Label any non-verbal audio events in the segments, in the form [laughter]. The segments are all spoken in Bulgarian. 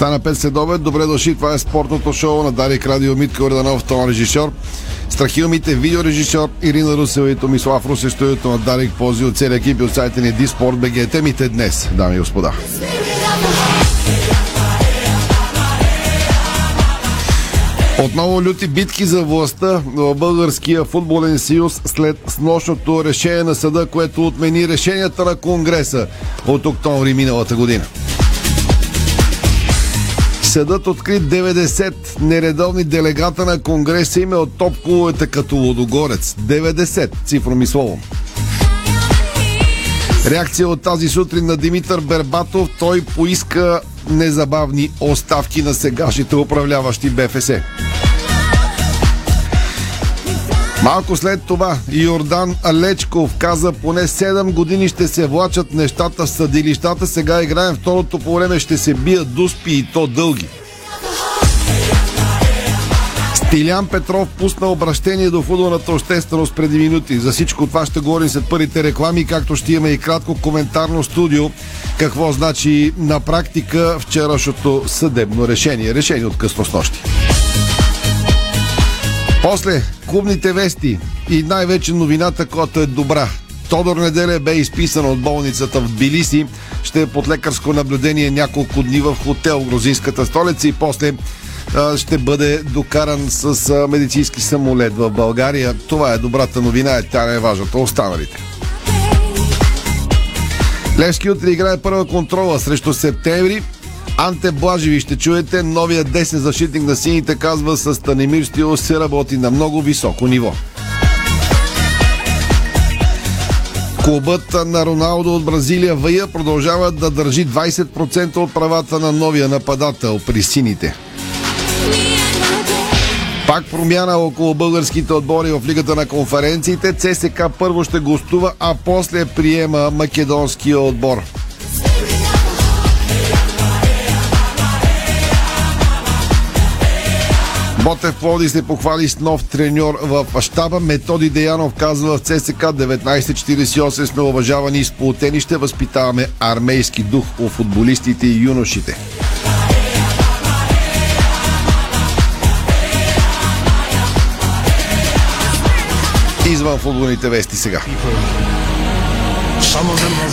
Стана 5 следобед. Добре дошли. Това е спортното шоу на Дарик Радио. Митко Орданов, тон режисьор. Страхил Мите, видеорежисьор. Ирина Русева и Томислав Русе, студиото на Дарик Пози от целия екип и от сайта ни Диспорт БГ. Темите днес, дами и господа. Отново люти битки за властта в Българския футболен съюз след снощното решение на съда, което отмени решенията на Конгреса от октомври миналата година. Съдът откри 90 нередовни делегата на Конгреса име от топ клубовете като Лодогорец. 90, цифром и словом. Реакция от тази сутрин на Димитър Бербатов. Той поиска незабавни оставки на сегашните управляващи БФС. Малко след това Йордан Алечков каза поне 7 години ще се влачат нещата в съдилищата. Сега играем второто по време, ще се бият дуспи и то дълги. Стилян Петров пусна обращение до футболната общественост преди минути. За всичко това ще говорим след първите реклами, както ще имаме и кратко коментарно студио. Какво значи на практика вчерашното съдебно решение. Решение от късно с нощи. После клубните вести и най-вече новината, която е добра. Тодор Неделя бе изписан от болницата в Билиси. Ще е под лекарско наблюдение няколко дни в хотел в грузинската столица и после ще бъде докаран с медицински самолет в България. Това е добрата новина, е тя не е важната. Останалите. Левски утре играе първа контрола срещу септември. Анте Блажеви ще чуете. Новия десен защитник на сините казва с Станемир Стил се работи на много високо ниво. Клубът на Роналдо от Бразилия ВАЯ продължава да държи 20% от правата на новия нападател при сините. Пак промяна около българските отбори в Лигата на конференциите. ЦСК първо ще гостува, а после приема македонския отбор. Ботев Плоди се похвали с нов треньор в щаба. Методи Деянов казва в ЦСК 1948 сме уважавани и сплотени. Ще възпитаваме армейски дух у футболистите и юношите. Извън футболните вести сега.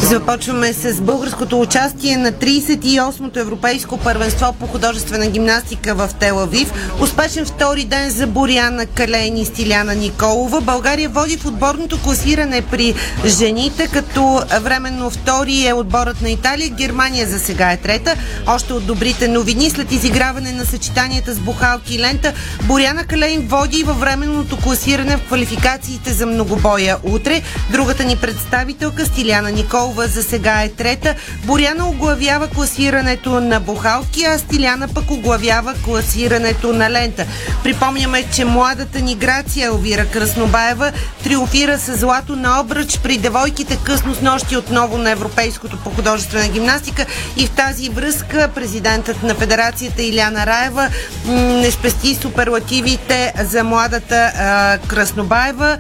Започваме с българското участие на 38-то Европейско първенство по художествена гимнастика в Телавив. Успешен втори ден за Боряна Калейни и Стиляна Николова. България води в отборното класиране при жените, като временно втори е отборът на Италия. Германия за сега е трета. Още от добрите новини след изиграване на съчетанията с бухалки и лента, Боряна Калейн води във временното класиране в квалификациите за многобоя утре. Другата ни представителка Стиляна Николова за сега е трета. Боряна оглавява класирането на бухалки, а Стиляна пък оглавява класирането на лента. Припомняме, че младата ни Грация Елвира Краснобаева триумфира с злато на обръч при девойките късно с нощи отново на Европейското по художествена гимнастика и в тази връзка президентът на федерацията Иляна Раева не спести суперлативите за младата а, Краснобаева.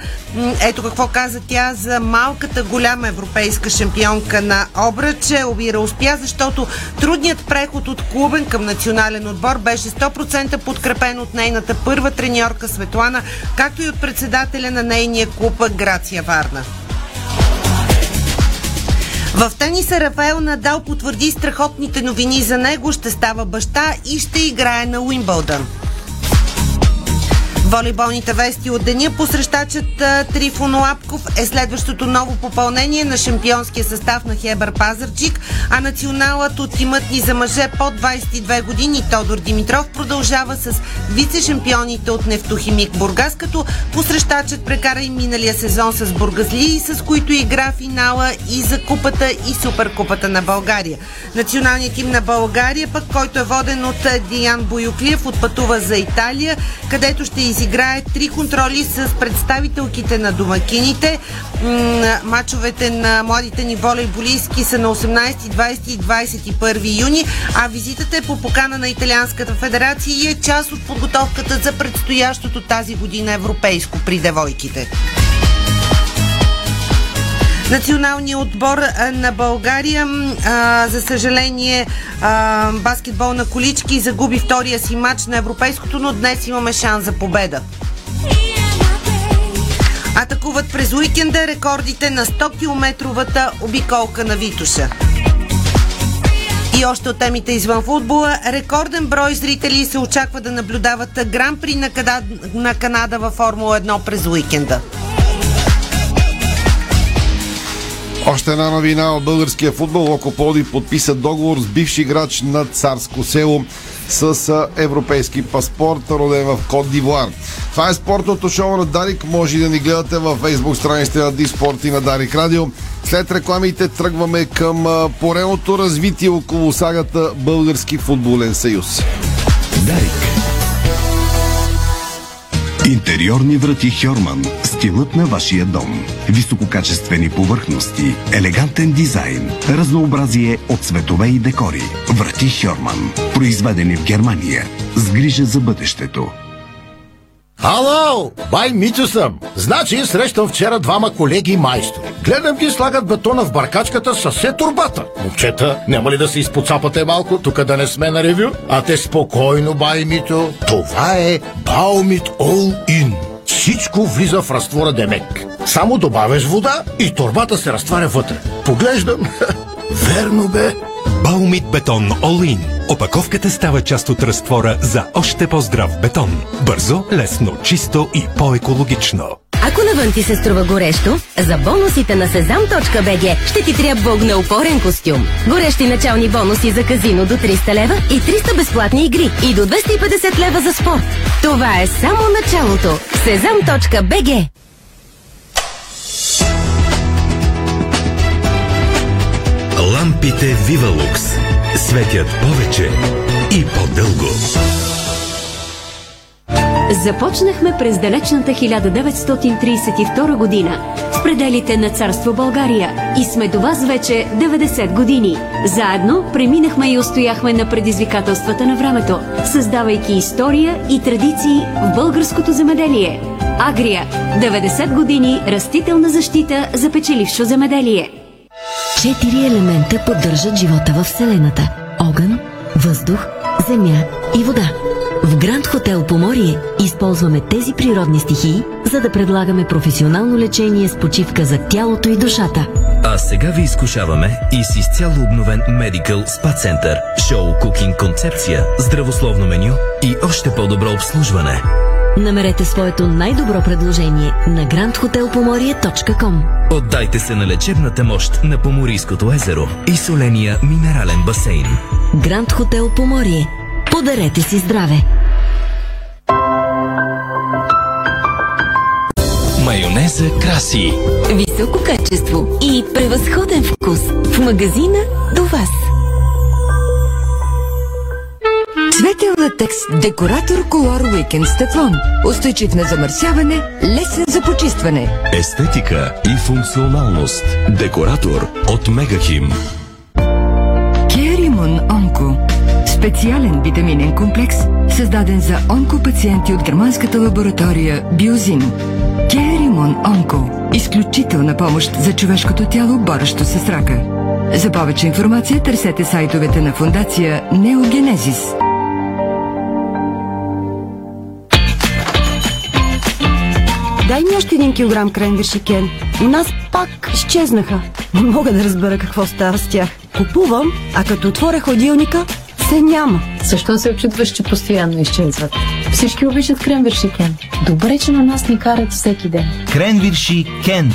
Ето какво каза тя за малката голяма европейска шампионка на обръч. Обира успя, защото трудният преход от клубен към национален отбор беше 100% подкрепен от нейната първа треньорка Светлана, както и от председателя на нейния клуб Грация Варна. В тениса Рафаел Надал потвърди страхотните новини за него. Ще става баща и ще играе на Уимбълдън. Волейболните вести от деня посрещачът Трифон Лапков е следващото ново попълнение на шампионския състав на Хебър Пазарчик, а националът от тимът ни за мъже под 22 години Тодор Димитров продължава с вице-шампионите от Нефтохимик Бургас, като посрещачът прекара и миналия сезон с Бургазли, с които игра финала и за купата и суперкупата на България. Националният тим на България, пък който е воден от Диан Боюклиев, отпътува за Италия, където ще изиграе три контроли с представителките на домакините. Мачовете на младите ни волейболистки са на 18, 20 и 21 юни, а визитата е по покана на Италианската федерация и е част от подготовката за предстоящото тази година европейско при девойките. Националният отбор на България, а, за съжаление, а, баскетбол на колички загуби втория си матч на европейското, но днес имаме шанс за победа. Атакуват през уикенда рекордите на 100-километровата обиколка на Витуша. И още от темите извън футбола, рекорден брой зрители се очаква да наблюдават Гран-при на, на Канада във Формула 1 през уикенда. Още една новина от българския футбол. Локо Плоди подписа договор с бивши играч на Царско село с европейски паспорт, роден в Кот Дивуар. Това е спортното шоу на Дарик. Може да ни гледате във фейсбук страниците на Диспорт и на Дарик Радио. След рекламите тръгваме към пореното развитие около сагата Български футболен съюз. Дарик. Интериорни врати Хьорман. Стилът на вашия дом. Висококачествени повърхности, елегантен дизайн, разнообразие от цветове и декори. Врати Хьорман. Произведени в Германия. С грижа за бъдещето. Ало, бай Митю съм. Значи срещам вчера двама колеги майстори. Гледам ги слагат бетона в баркачката с все турбата. Момчета, няма ли да се изпоцапате малко, тук да не сме на ревю? А те спокойно, бай Митю. Това е Баумит All In. Всичко влиза в разтвора Демек. Само добавяш вода и турбата се разтваря вътре. Поглеждам. [laughs] Верно бе. Баумит бетон In Опаковката става част от разтвора за още по-здрав бетон. Бързо, лесно, чисто и по-екологично. Ако навън ти се струва горещо, за бонусите на sezam.bg ще ти трябва огнеупорен костюм. Горещи начални бонуси за казино до 300 лева и 300 безплатни игри и до 250 лева за спорт. Това е само началото. sezam.bg Лампите Вивалукс светят повече и по-дълго. Започнахме през далечната 1932 година в пределите на царство България и сме до вас вече 90 години. Заедно преминахме и устояхме на предизвикателствата на времето, създавайки история и традиции в българското земеделие. Агрия – 90 години растителна защита за печелившо земеделие. Четири елемента поддържат живота в Вселената – огън, въздух, земя и вода. В Гранд Хотел Поморие използваме тези природни стихии, за да предлагаме професионално лечение с почивка за тялото и душата. А сега ви изкушаваме и с изцяло обновен Medical Spa Center, шоу кукинг концепция, здравословно меню и още по-добро обслужване. Намерете своето най-добро предложение на grandhotelpomorie.com Отдайте се на лечебната мощ на Поморийското езеро и соления минерален басейн. Гранд Хотел Поморие. Подарете си здраве! Майонеза краси. Високо качество и превъзходен вкус в магазина до вас. Цветел текст Декоратор Колор Уикенд с тефлон. Устойчив на замърсяване, лесен за почистване. Естетика и функционалност. Декоратор от Мегахим. Керимон Онко. Специален витаминен комплекс, създаден за онкопациенти от германската лаборатория Биозин. Керимон Онко. Изключителна помощ за човешкото тяло, борещо се с рака. За повече информация търсете сайтовете на фундация Неогенезис. Дай ми още един килограм кренвирши, Кен. У нас пак изчезнаха. Не мога да разбера какво става с тях. Купувам, а като отворя ходилника, Се няма. Защо се очудваш, че постоянно изчезват? Всички обичат кренвирши Кен. Добре, че на нас ни карат всеки ден. Кренвирши Кен.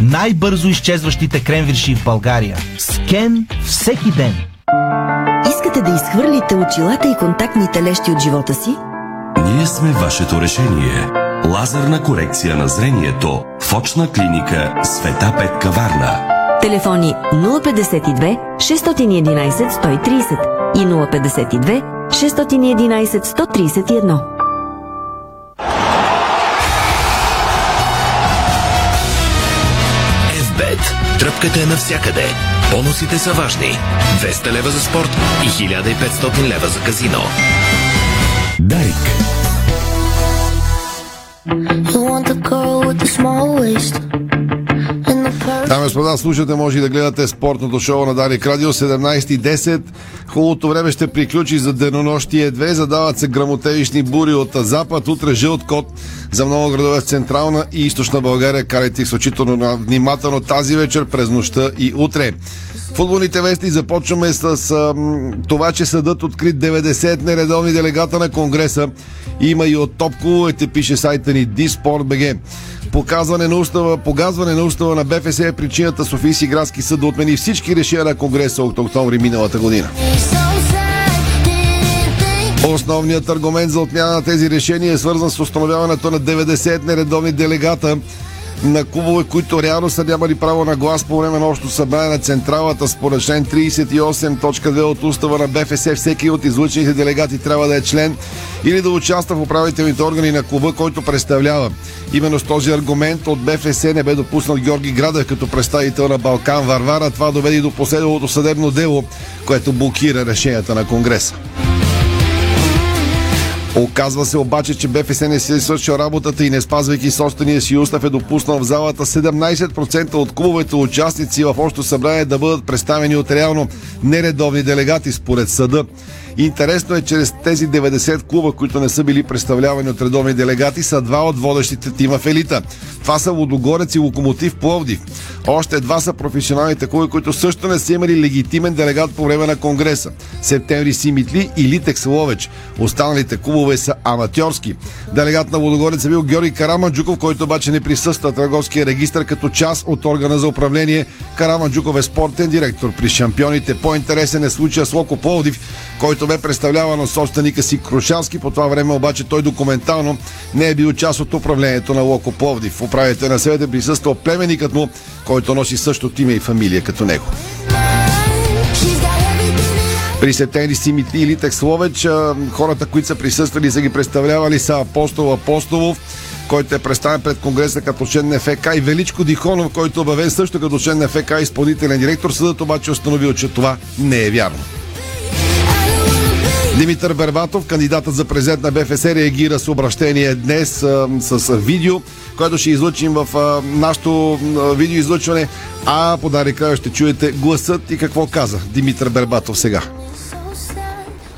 Най-бързо изчезващите кренвирши в България. С Кен всеки ден. Искате да изхвърлите очилата и контактните лещи от живота си? Ние сме вашето решение. Лазерна корекция на зрението в очна клиника Света Петка Варна. Телефони 052 611 130 и 052 611 131. FBET. Тръпката е навсякъде. Бонусите са важни. 200 лева за спорт и 1500 лева за казино. Дарик. You want the girl with the small waist. Дами и господа, слушате, може и да гледате спортното шоу на Дарик Радио 17.10. Хубавото време ще приключи за денонощие 2. Задават се грамотевични бури от запад. Утре жълт код за много градове в Централна и Източна България. Карайте изключително внимателно тази вечер, през нощта и утре. Футболните вести започваме с а, м, това, че съдът открит 90 нередовни делегата на Конгреса. Има и от топ клубовете, пише сайта ни dsport.bg. Показване на устава, погазване на устава на БФС е причината Софийски градски съд да отмени всички решения на Конгреса от октомври миналата година. Основният аргумент за отмяна на тези решения е свързан с установяването на 90 нередовни делегата на клубове, които реално са нямали право на глас по време на общо събрание на Централата. Според член 38.2 от устава на БФС, всеки от излъчените делегати трябва да е член или да участва в управителните органи на клуба, който представлява. Именно с този аргумент от БФС не бе допуснат Георги Градев като представител на Балкан Варвара. Това доведе до последвалото съдебно дело, което блокира решенията на Конгреса. Оказва се обаче, че БФС не си е свършил работата и не спазвайки собствения си устав е допуснал в залата 17% от клубовете участници в общо събрание да бъдат представени от реално нередовни делегати според съда. Интересно е, че тези 90 клуба, които не са били представлявани от редовни делегати, са два от водещите тима в елита. Това са Лодогорец и Локомотив Пловдив. Още два са професионалните клуби, които също не са имали легитимен делегат по време на Конгреса. Септември Симитли и Литекс Ловеч. Останалите клубове са аматьорски. Делегат на Лодогорец е бил Георги Караманджуков, който обаче не присъства в търговския регистр като част от органа за управление. Караманджуков е спортен директор при шампионите. По-интересен е случая с Локо Пловдив, който бе представляван от собственика си Крушански. По това време обаче той документално не е бил част от управлението на Локо Пловдив. В управите на съвета присъствал племеникът му, който носи същото име и фамилия като него. При септември Симити и Литек Словеч хората, които са присъствали са ги представлявали са Апостол Апостолов, който е представен пред Конгреса като член на ФК и Величко Дихонов, който е обявен също като член на ФК изпълнителен директор. Съдът обаче е установил, че това не е вярно. Димитър Бербатов, кандидатът за президент на БФС, реагира с обращение днес а, с видео, което ще излъчим в а, нашото видеоизлъчване. А по Дарика ще чуете гласът и какво каза Димитър Бербатов сега.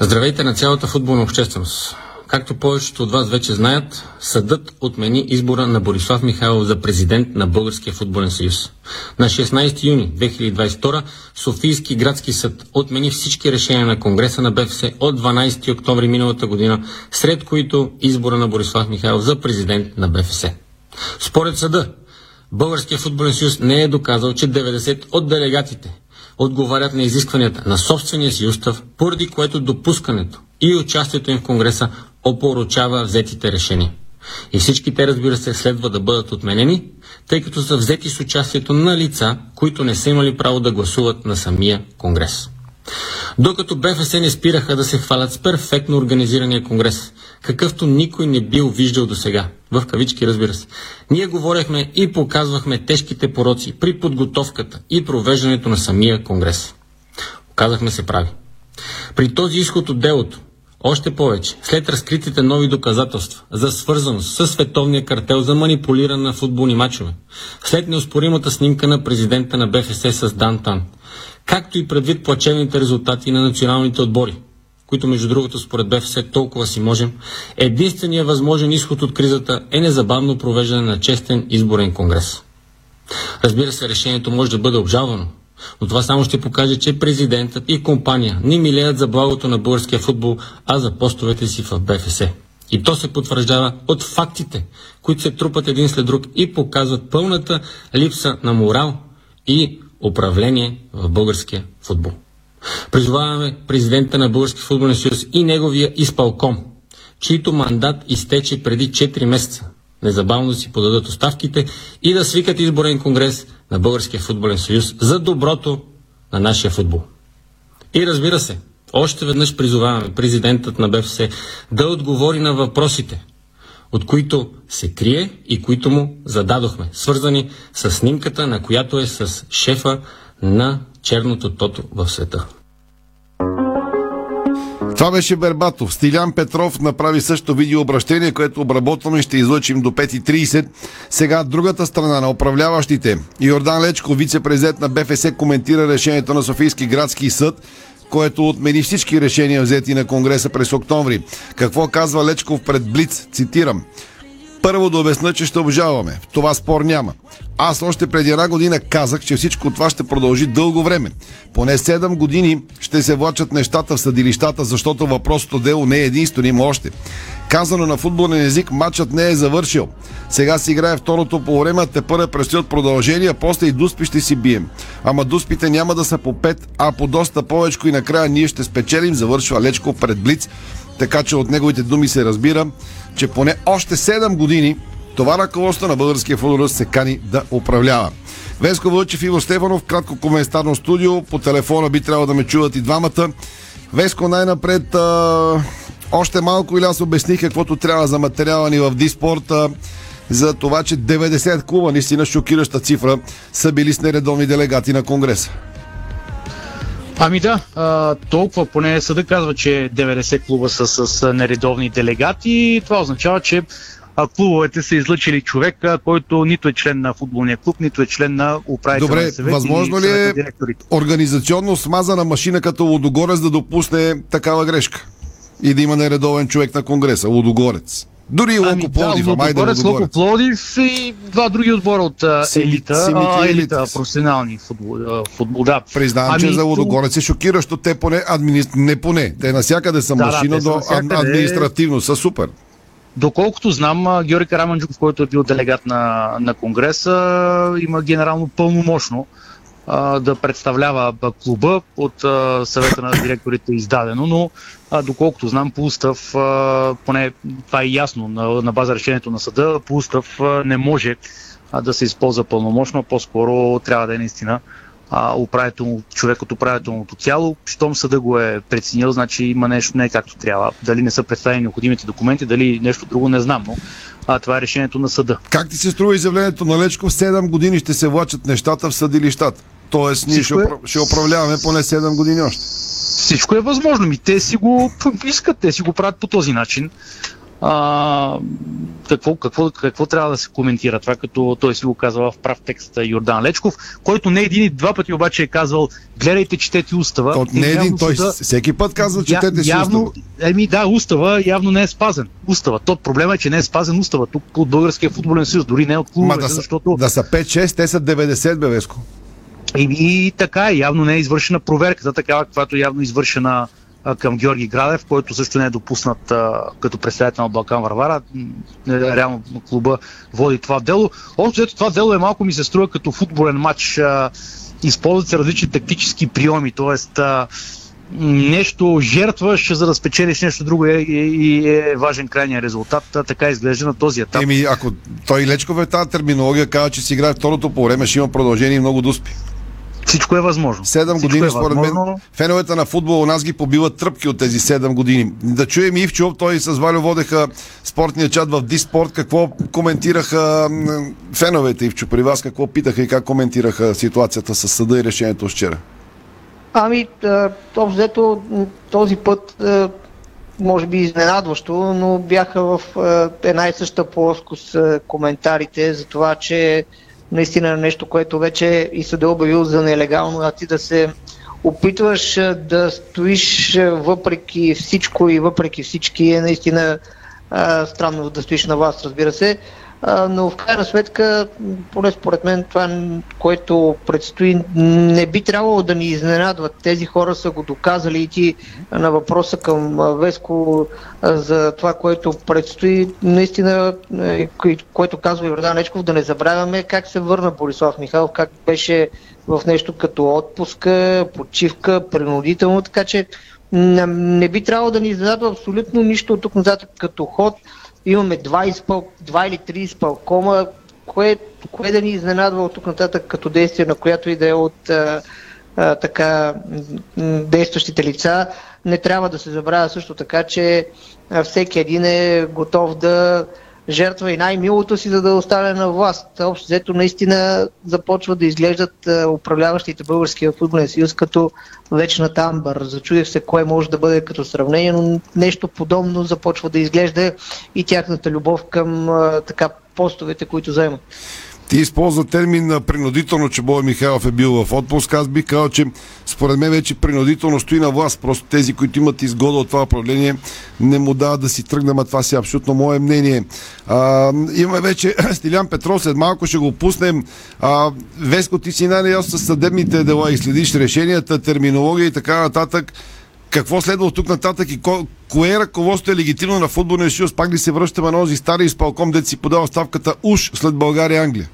Здравейте на цялата футболна общественост. Както повечето от вас вече знаят, съдът отмени избора на Борислав Михайлов за президент на Българския футболен съюз. На 16 юни 2022 Софийски градски съд отмени всички решения на Конгреса на БФС от 12 октомври миналата година, сред които избора на Борислав Михайлов за президент на БФС. Според съда, Българския футболен съюз не е доказал, че 90 от делегатите отговарят на изискванията на собствения си устав, поради което допускането и участието им в Конгреса опоручава взетите решения. И всички те, разбира се, следва да бъдат отменени, тъй като са взети с участието на лица, които не са имали право да гласуват на самия Конгрес. Докато БФС не спираха да се хвалят с перфектно организирания конгрес, какъвто никой не бил виждал до сега. В кавички, разбира се. Ние говорехме и показвахме тежките пороци при подготовката и провеждането на самия конгрес. Оказахме се прави. При този изход от делото, още повече, след разкритите нови доказателства за свързаност с световния картел за манипулиране на футболни матчове, след неоспоримата снимка на президента на БФС с Дантан, както и предвид плачевните резултати на националните отбори, които между другото според БФС толкова си можем, единственият възможен изход от кризата е незабавно провеждане на честен изборен конгрес. Разбира се, решението може да бъде обжалвано, Но това само ще покаже, че президентът и компания не милеят за благото на българския футбол, а за постовете си в БФС. И то се потвърждава от фактите, които се трупат един след друг и показват пълната липса на морал и управление в българския футбол. Призоваваме президента на Български футболен съюз и неговия изпълком, чийто мандат изтече преди 4 месеца, незабавно си подадат оставките и да свикат изборен конгрес на Българския футболен съюз за доброто на нашия футбол. И разбира се, още веднъж призоваваме президентът на БФС да отговори на въпросите, от които се крие и които му зададохме, свързани с снимката, на която е с шефа на черното тото в света. Това беше Бербатов. Стилян Петров направи също видеообращение, което обработваме и ще излъчим до 5.30. Сега другата страна на управляващите. Йордан Лечко, вице-президент на БФС, коментира решението на Софийски градски съд, което отмени всички решения взети на Конгреса през октомври. Какво казва Лечков пред Блиц? Цитирам. Първо да обясна, че ще обжалваме. В това спор няма. Аз още преди една година казах, че всичко това ще продължи дълго време. Поне 7 години ще се влачат нещата в съдилищата, защото въпросното дело не е единствено, има още. Казано на футболен език, матчът не е завършил. Сега си играе второто по време, те първо предстоят продължения, после и дуспи ще си бием. Ама дуспите няма да са по 5, а по доста повече и накрая ние ще спечелим, завършва Лечко пред Блиц. Така че от неговите думи се разбира, че поне още 7 години това ръководство на българския футбол се кани да управлява. Веско Вълчев, Иво Стефанов, кратко коментарно студио. По телефона би трябвало да ме чуват и двамата. Веско, най-напред а, още малко или аз обясних каквото трябва за материала ни в Диспорта за това, че 90 клуба, наистина шокираща цифра, са били с нередовни делегати на Конгреса. Ами да, а, толкова поне съда казва, че 90 клуба са с нередовни делегати. Това означава, че клубовете са излъчили човек, който нито е член на футболния клуб, нито е член на управителния Добре, съвет. възможно ли е организационно смазана машина като Лудогорец да допусне такава грешка? И да има нередовен човек на Конгреса, Лудогорец. Дори и Локо ами, Плодив, да, ама айде Лудогорец, Локо. Плодив и два други отбора от а, елита, семите а, елита, професионални футбол, а, футбол да. Признавам, Ами, че за Лудогорец е шокиращо. Те поне администр... не поне. Те насякъде са Да, да, машина, ад- административно са супер. Доколкото знам, Георги Караманджуков, който е бил делегат на, на Конгреса, има генерално пълномощно да представлява клуба от съвета на директорите издадено, но доколкото знам по устав, поне това е ясно на, база решението на съда, по устав не може да се използва пълномощно, по-скоро трябва да е наистина а, управител, човек от управителното тяло. Щом съда го е преценил, значи има нещо не е както трябва. Дали не са представени необходимите документи, дали нещо друго, не знам, но а, това е решението на съда. Как ти се струва изявлението на Лечков? 7 години ще се влачат нещата в съдилищата. Тоест, ние ще, е- ще управляваме поне 7 години още. Всичко е възможно. Ми те си го искат, те си го правят по този начин. А, какво, какво, какво трябва да се коментира това, като той си го казва в прав текст Йордан Лечков, който не един и два пъти обаче е казал гледайте, четете устава. То, не един, той съда- всеки път казва, че Я- те си явно, устава. Еми да, устава явно не е спазен. Устава. Тот проблема е, че не е спазен устава тук от Българския футболен съюз, дори не от Ма клубовете, да защото да са 5-6, те са 90, бе, Веско. И, и така е, явно не е извършена проверката, такава каквато явно е извършена а, към Георги Градев, който също не е допуснат а, като представител на Балкан Варвара. Е, Реално клуба води това дело. Общо ето това дело е малко ми се струва като футболен матч. А, използват се различни тактически приеми, т.е. нещо жертваш, за да спечелиш нещо друго е, и, и е важен крайния резултат. Така изглежда на този етап. Еми, ако той Лечков е тази терминология, казва, че си играе второто по време, ще има продължение и много дуспи. Всичко е възможно. 7 Всичко години, е според мен, феновете на футбола у нас ги побиват тръпки от тези 7 години. Да чуем Ивчо, той с Валю водеха спортния чат в Диспорт. Какво коментираха феновете, Ивчо, при вас? Какво питаха и как коментираха ситуацията с съда и решението вчера? Ами, общо взето този път, може би изненадващо, но бяха в една и съща плоскост коментарите за това, че наистина нещо, което вече и съда е обявил за нелегално, а ти да се опитваш да стоиш въпреки всичко и въпреки всички е наистина а, странно да стоиш на вас, разбира се. Но в крайна сметка, поне според мен това, което предстои, не би трябвало да ни изненадват. Тези хора са го доказали и ти на въпроса към Веско за това, което предстои, наистина, е, което казва Йордан Нечков, да не забравяме как се върна Борислав Михайлов, как беше в нещо като отпуска, почивка, принудително, така че не, би трябвало да ни изненадва абсолютно нищо от тук нататък като ход имаме два, изпъл, два или три изпълкома, кое, кое да ни изненадва от тук нататък като действие, на която и да е от а, а, така действащите лица. Не трябва да се забравя също така, че всеки един е готов да жертва и най-милото си, за да остане на власт. Общо взето наистина започва да изглеждат управляващите Българския футболен съюз като вечна тамбър. Зачудих се кое може да бъде като сравнение, но нещо подобно започва да изглежда и тяхната любов към така постовете, които вземат. Ти използва термин принудително, че Боя Михайлов е бил в отпуск. Аз би казал, че според мен вече принудително стои на власт. Просто тези, които имат изгода от това управление, не му дават да си тръгнем, а това си е абсолютно мое мнение. А, имаме вече [clears throat] Стилян Петров, след малко ще го пуснем. А, Веско, ти си най с съдебните дела и следиш решенията, терминология и така нататък. Какво следва от тук нататък и ко, кое ръководство е легитимно на футболния съюз? Пак ли се връщаме на този стари изпълком, дете си подава ставката уж след България Англия?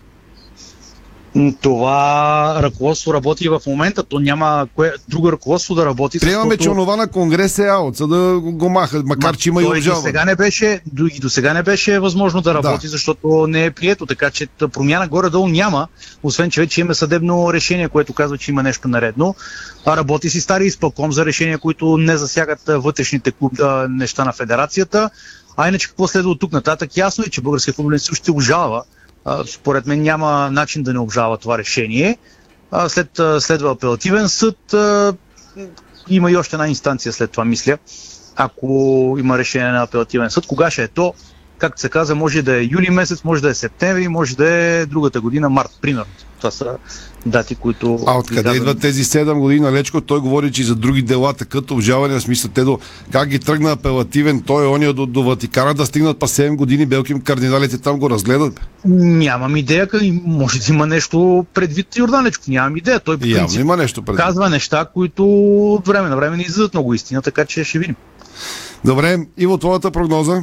Това ръководство работи в момента, то няма кое, друго ръководство да работи. Приемаме, защото... че онова на Конгрес е аут, за да го махат, макар Ма, че има и обжалване. До сега не беше, до, и до сега не беше възможно да работи, да. защото не е прието, така че промяна горе-долу няма, освен че вече има съдебно решение, което казва, че има нещо наредно. А работи си стари изпълком за решения, които не засягат вътрешните неща на федерацията. А иначе какво следва от тук нататък? Ясно е, че Българския футболен съюз ще обжалва според мен няма начин да не обжава това решение. След, следва апелативен съд. Има и още една инстанция след това, мисля. Ако има решение на апелативен съд, кога ще е то? Както се каза, може да е юли месец, може да е септември, може да е другата година, март, примерно. Това са дати, които... А откъде изказвам... идват тези 7 години Лечко? Той говори, че и за други дела такът обжаване, в смисъл те до... Как ги тръгна апелативен, той е ония до, до Ватикана да стигнат па 7 години, белким кардиналите там го разгледат? Нямам идея, може да има нещо предвид Йорданечко, нямам идея. Той по принцип, има нещо предвид. казва неща, които от време на време не излизат много истина, така че ще видим. Добре, Иво, твоята прогноза?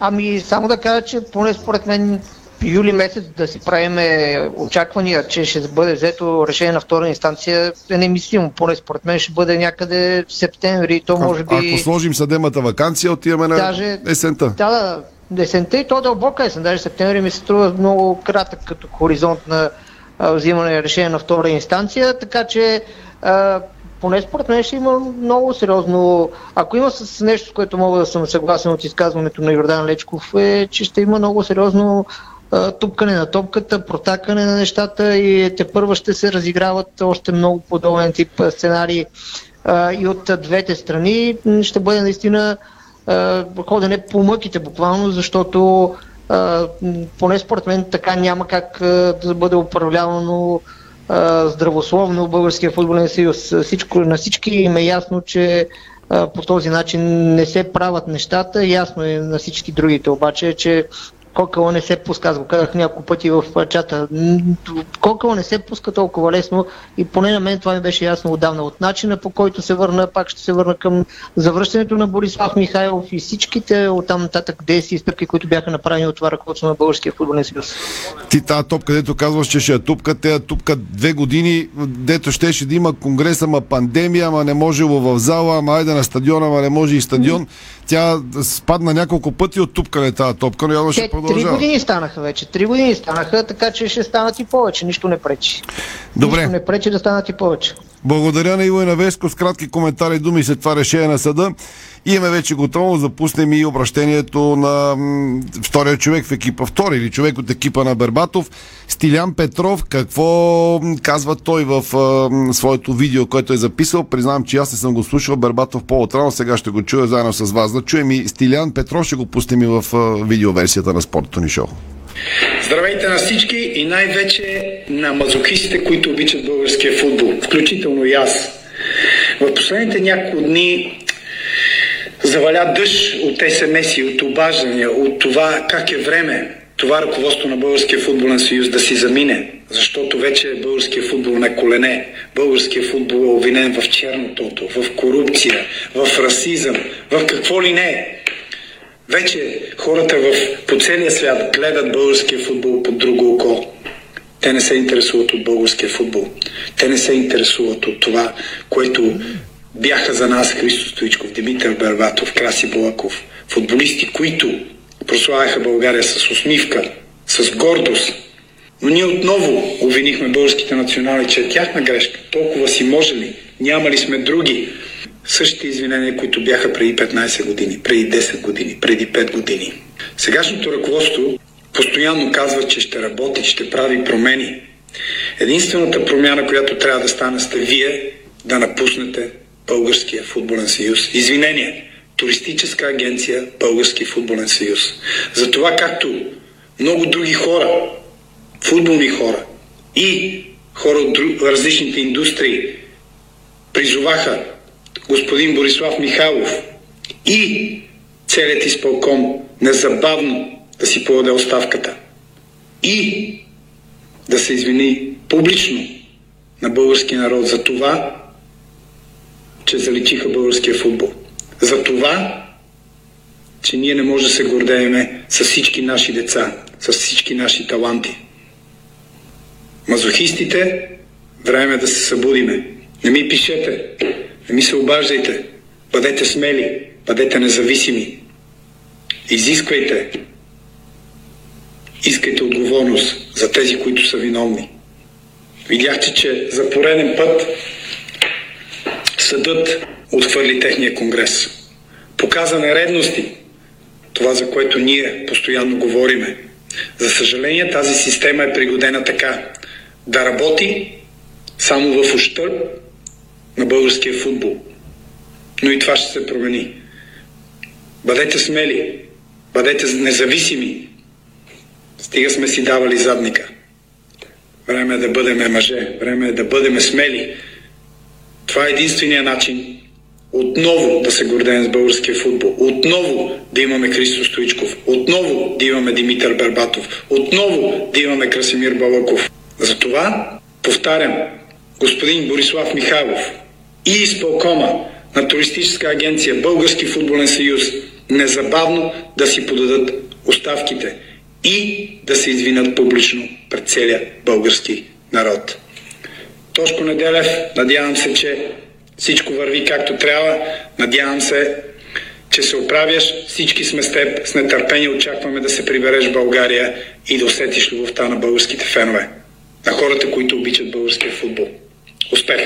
Ами, само да кажа, че поне според мен юли месец да си правиме очаквания, че ще бъде взето решение на втора инстанция е немислимо. Поне според мен ще бъде някъде в септември. То може би... Ако сложим съдемата вакансия, отиваме на даже, есента. Да, да, есента и то дълбока есен. Даже септември ми се струва много кратък като хоризонт на а, взимане решение на втора инстанция, така че а, поне според мен ще има много сериозно. Ако има с нещо, с което мога да съм съгласен от изказването на Йордан Лечков, е, че ще има много сериозно тупкане на топката, протакане на нещата и те първа ще се разиграват още много подобен тип сценарии и от двете страни. Ще бъде наистина ходене по мъките буквално, защото поне според мен така няма как да бъде управлявано здравословно Българския футболен съюз. Всичко, на всички им е ясно, че по този начин не се правят нещата. Ясно е на всички другите обаче, че Кокъл не се пуска, аз го казах няколко пъти в чата. Кокъл не се пуска толкова лесно и поне на мен това ми беше ясно отдавна. От начина по който се върна, пак ще се върна към завръщането на Борислав Михайлов и всичките оттам нататък действия и стъпки, които бяха направени от това ръководство на Българския футболен съюз. Ти тази топка, дето казваш, че ще я тупка, те тупка две години, дето щеше да има конгрес, ама пандемия, ама не можело в зала, ама айде на стадиона, ама не може и стадион. Тя спадна няколко пъти от тупкане тази топка, но явно ще продължава. Три години станаха вече. Три години станаха, така че ще станат и повече. Нищо не пречи. Добре. Нищо не пречи да станат и повече. Благодаря на Иво и на Веско с кратки коментари и думи след това решение на съда. Имаме вече готово, запуснем и обращението на втория човек в екипа, втори или човек от екипа на Бербатов, Стилян Петров. Какво казва той в а, своето видео, което е записал? Признавам, че аз не съм го слушал Бербатов по-отрано, сега ще го чуя заедно с вас. Да чуем и Стилян Петров, ще го пустим и в а, видеоверсията на спортното ни шоу. Здравейте на всички и най-вече на мазохистите, които обичат българския футбол, включително и аз. В последните няколко дни заваля дъжд от СМС и от обаждания, от това как е време. това ръководство на Българския футболен съюз да си замине, защото вече българския футбол на колене, българския футбол е обвинен в чернотото, в корупция, в расизъм, в какво ли не. Вече хората в, по целия свят гледат българския футбол под друго око. Те не се интересуват от българския футбол. Те не се интересуват от това, което бяха за нас Христо Стоичков, Димитър Бербатов, Краси Балаков. Футболисти, които прославяха България с усмивка, с гордост. Но ние отново обвинихме българските национали, че е тяхна грешка. Толкова си може ли? Няма ли сме други? Същите извинения, които бяха преди 15 години, преди 10 години, преди 5 години. Сегашното ръководство постоянно казва, че ще работи, ще прави промени. Единствената промяна, която трябва да стане, сте вие да напуснете Българския футболен съюз. Извинение. Туристическа агенция Български футболен съюз. За това както много други хора, футболни хора и хора от друг, различните индустрии призоваха господин Борислав Михайлов и целият изпълком незабавно да си подаде оставката и да се извини публично на българския народ за това, че заличиха българския футбол. За това, че ние не можем да се гордееме с всички наши деца, с всички наши таланти. Мазохистите, време е да се събудиме. Не ми пишете, не ми се обаждайте. Бъдете смели, бъдете независими. Изисквайте. Искайте отговорност за тези, които са виновни. Видяхте, че за пореден път съдът отхвърли техния конгрес. Показа нередности, това за което ние постоянно говориме. За съжаление тази система е пригодена така да работи само в ущърб на българския футбол. Но и това ще се промени. Бъдете смели, бъдете независими. Стига сме си давали задника. Време е да бъдем мъже, време е да бъдем смели. Това е единствения начин отново да се гордеем с българския футбол, отново да имаме Христо Стоичков, отново да имаме Димитър Бербатов, отново да имаме Красимир Балаков. Затова, повтарям, господин Борислав Михайлов и изпълкома на туристическа агенция Български футболен съюз незабавно да си подадат оставките и да се извинят публично пред целия български народ. Тошко Неделев, надявам се, че всичко върви както трябва. Надявам се, че се оправяш. Всички сме с теб. С нетърпение очакваме да се прибереш в България и да усетиш любовта на българските фенове. На хората, които обичат българския футбол. Успех!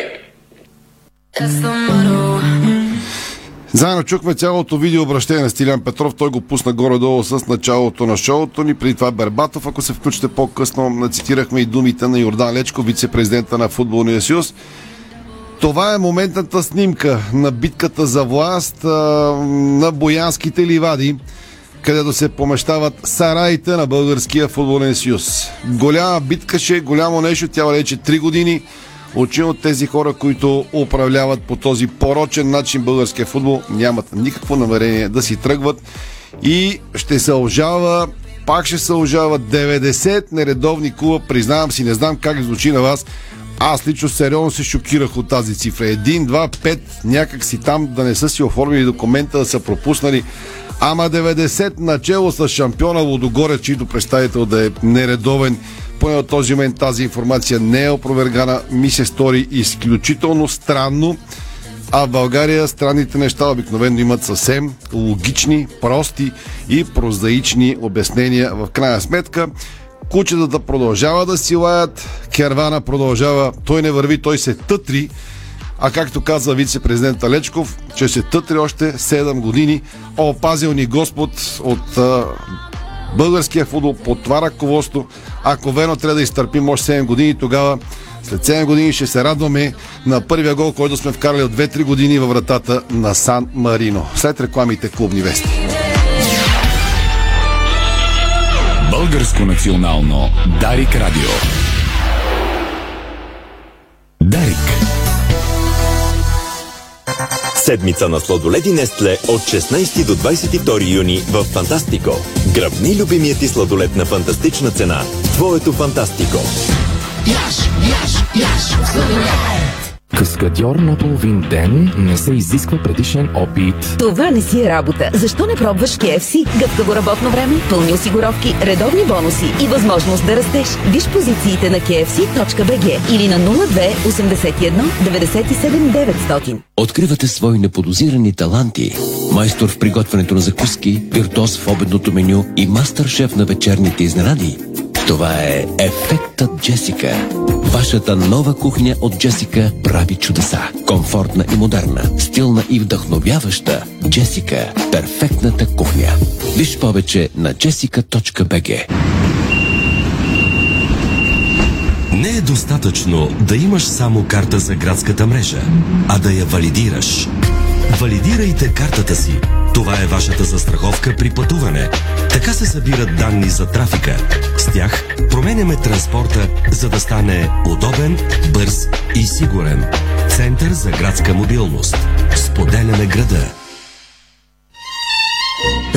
Заедно чухме цялото видео обращение на Стилян Петров. Той го пусна горе-долу с началото на шоуто ни. Преди това Бербатов, ако се включите по-късно, цитирахме и думите на Йордан Лечко, вице-президента на Футболния съюз. Това е моментната снимка на битката за власт а, на Боянските ливади, където се помещават сараите на Българския футболен съюз. Голяма битка ще, голямо нещо, тя вече 3 години. Очи от тези хора, които управляват по този порочен начин българския футбол, нямат никакво намерение да си тръгват и ще се ожава пак ще се ожава 90 нередовни клуба. Признавам си, не знам как звучи на вас. Аз лично сериозно се шокирах от тази цифра. Един, два, пет, някак си там да не са си оформили документа, да са пропуснали. Ама 90 начало с шампиона Лодогорец, чийто представител да е нередовен. Поне от този момент тази информация не е опровергана. Ми се стори изключително странно. А в България странните неща обикновено имат съвсем логични, прости и прозаични обяснения. В крайна сметка, кучетата продължава да си лаят, кервана продължава, той не върви, той се тътри, а както каза вице-президента Лечков, че се тътри още 7 години. Опазил ни Господ от българския футбол под това ръководство. Ако верно трябва да изтърпим още 7 години, тогава след 7 години ще се радваме на първия гол, който сме вкарали от 2-3 години във вратата на Сан Марино. След рекламите клубни вести. Българско национално Дарик Радио. Дарик. Седмица на сладоледи Нестле от 16 до 22 юни в Фантастико. Гръбни любимият ти сладолед на фантастична цена. Твоето Фантастико. Яш, яш, яш! Каскадьор на половин ден не се изисква предишен опит. Това не си е работа. Защо не пробваш KFC? Гъвкаво работно време, пълни осигуровки, редовни бонуси и възможност да растеш. Виж позициите на kfc.bg или на 02 81 97 900. Откривате свои неподозирани таланти. Майстор в приготвянето на закуски, виртуоз в обедното меню и мастър-шеф на вечерните изненади. Това е Ефектът Джесика. Вашата нова кухня от Джесика прави чудеса. Комфортна и модерна, стилна и вдъхновяваща. Джесика – перфектната кухня. Виж повече на jessica.bg Не е достатъчно да имаш само карта за градската мрежа, а да я валидираш. Валидирайте картата си. Това е вашата застраховка при пътуване. Така се събират данни за трафика. С тях променяме транспорта, за да стане удобен, бърз и сигурен. Център за градска мобилност. Споделяме града.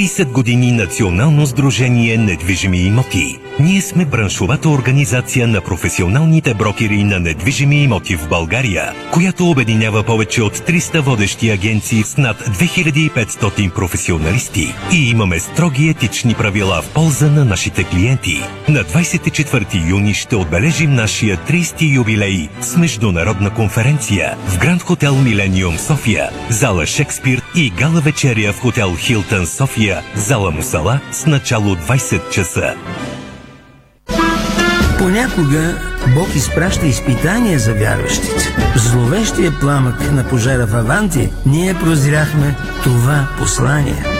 30 години Национално сдружение недвижими имоти. Ние сме браншовата организация на професионалните брокери на недвижими имоти в България, която обединява повече от 300 водещи агенции с над 2500 професионалисти и имаме строги етични правила в полза на нашите клиенти. На 24 юни ще отбележим нашия 30 юбилей с международна конференция в Гранд Хотел Милениум София, зала Шекспир и гала вечеря в Хотел Хилтън София, зала Мусала с начало 20 часа. Понякога Бог изпраща изпитания за вярващите. Зловещия пламък на пожара в Аванти ние прозряхме това послание.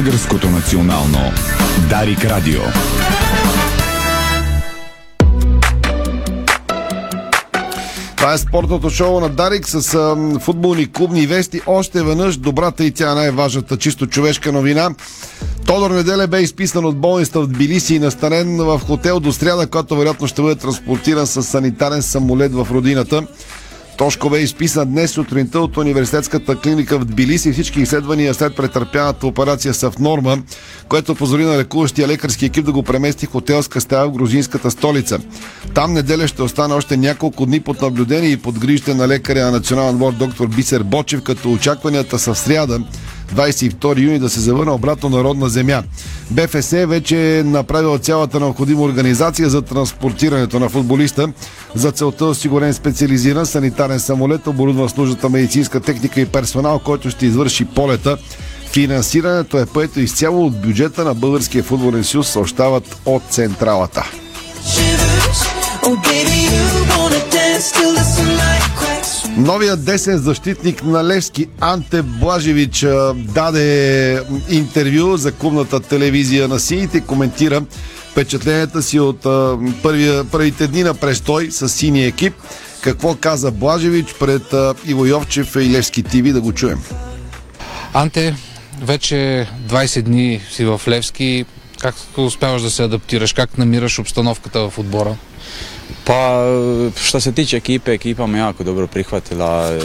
Българското национално Дарик Радио. Това е спортното шоу на Дарик с а, футболни клубни вести. Още веднъж добрата и тя най-важната чисто човешка новина. Тодор Неделя бе изписан от болницата в Тбилиси и настанен в хотел до сряда, който вероятно ще бъде транспортиран с санитарен самолет в родината. Тошко бе изписан днес сутринта от университетската клиника в Тбилиси. Всички изследвания след претърпяната операция са в норма, което позволи на лекуващия лекарски екип да го премести в хотелска стая в грузинската столица. Там неделя ще остане още няколко дни под наблюдение и под грижите на лекаря на национален отбор доктор Бисер Бочев, като очакванията са в сряда 22 юни да се завърне обратно на родна земя. БФС вече е направила цялата необходима организация за транспортирането на футболиста. За целта осигурен специализиран санитарен самолет, оборудван с нужната медицинска техника и персонал, който ще извърши полета. Финансирането е поето изцяло от бюджета на Българския футболен съюз, съобщават от централата. Новият десен защитник на Левски Анте Блажевич даде интервю за клубната телевизия на сините и коментира впечатленията си от първия, първите дни на престой с синия екип. Какво каза Блажевич пред Иво Йовчев и Левски ТВ да го чуем. Анте, вече 20 дни си в Левски. Как успяваш да се адаптираш? Как намираш обстановката в отбора? Pa što se tiče ekipe, ekipa me jako dobro prihvatila, e,